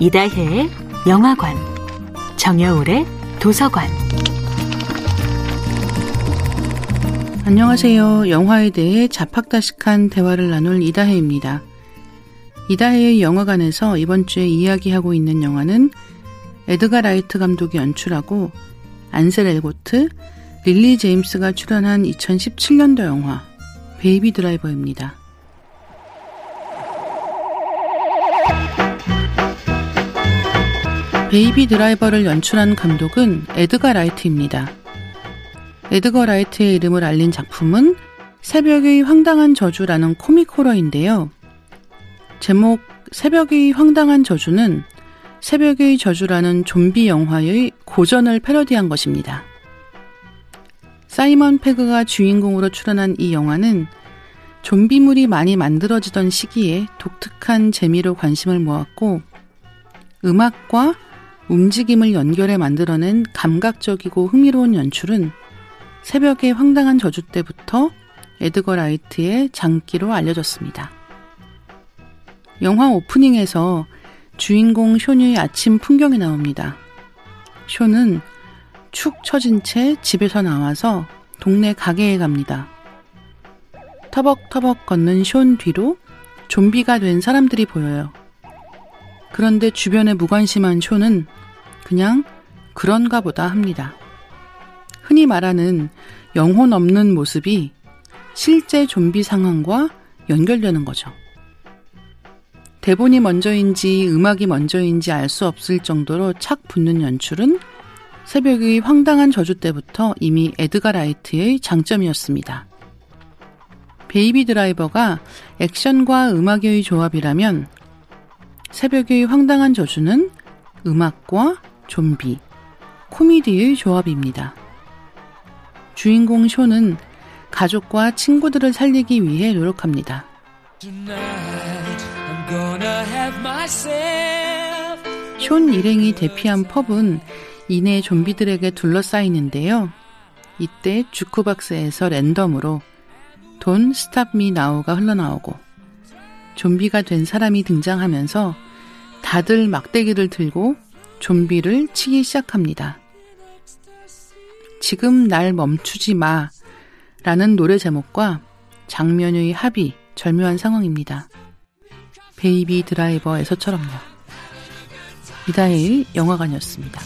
이다혜의 영화관, 정여울의 도서관. 안녕하세요. 영화에 대해 잡학다식한 대화를 나눌 이다혜입니다. 이다혜의 영화관에서 이번 주에 이야기하고 있는 영화는 에드가 라이트 감독이 연출하고 안셀 엘고트, 릴리 제임스가 출연한 2017년도 영화 Baby Driver입니다. 베이비 드라이버를 연출한 감독은 에드가 라이트입니다. 에드거 라이트의 이름을 알린 작품은 새벽의 황당한 저주라는 코믹 호러인데요. 제목 새벽의 황당한 저주는 새벽의 저주라는 좀비 영화의 고전을 패러디한 것입니다. 사이먼 페그가 주인공으로 출연한 이 영화는 좀비물이 많이 만들어지던 시기에 독특한 재미로 관심을 모았고 음악과 움직임을 연결해 만들어낸 감각적이고 흥미로운 연출은 새벽의 황당한 저주 때부터 에드거 라이트의 장기로 알려졌습니다. 영화 오프닝에서 주인공 쇼니의 아침 풍경이 나옵니다. 쇼는 축 처진 채 집에서 나와서 동네 가게에 갑니다. 터벅터벅 걷는 쇼 뒤로 좀비가 된 사람들이 보여요. 그런데 주변에 무관심한 쇼는 그냥 그런가 보다 합니다. 흔히 말하는 영혼 없는 모습이 실제 좀비 상황과 연결되는 거죠. 대본이 먼저인지 음악이 먼저인지 알 수 없을 정도로 착 붙는 연출은 새벽의 황당한 저주 때부터 이미 에드가 라이트의 장점이었습니다. 베이비 드라이버가 액션과 음악의 조합이라면 새벽의 황당한 저주는 음악과 좀비, 코미디의 조합입니다. 주인공 쇼는 가족과 친구들을 살리기 위해 노력합니다. 쇼 일행이 대피한 펍은 이내 좀비들에게 둘러싸이는데요. 이때 주크박스에서 랜덤으로 Don't Stop Me Now가 흘러나오고 좀비가 된 사람이 등장하면서 다들 막대기를 들고 좀비를 치기 시작합니다. 지금 날 멈추지 마 라는 노래 제목과 장면의 합이 절묘한 상황입니다. 베이비 드라이버에서처럼요. 이다일 영화관이었습니다.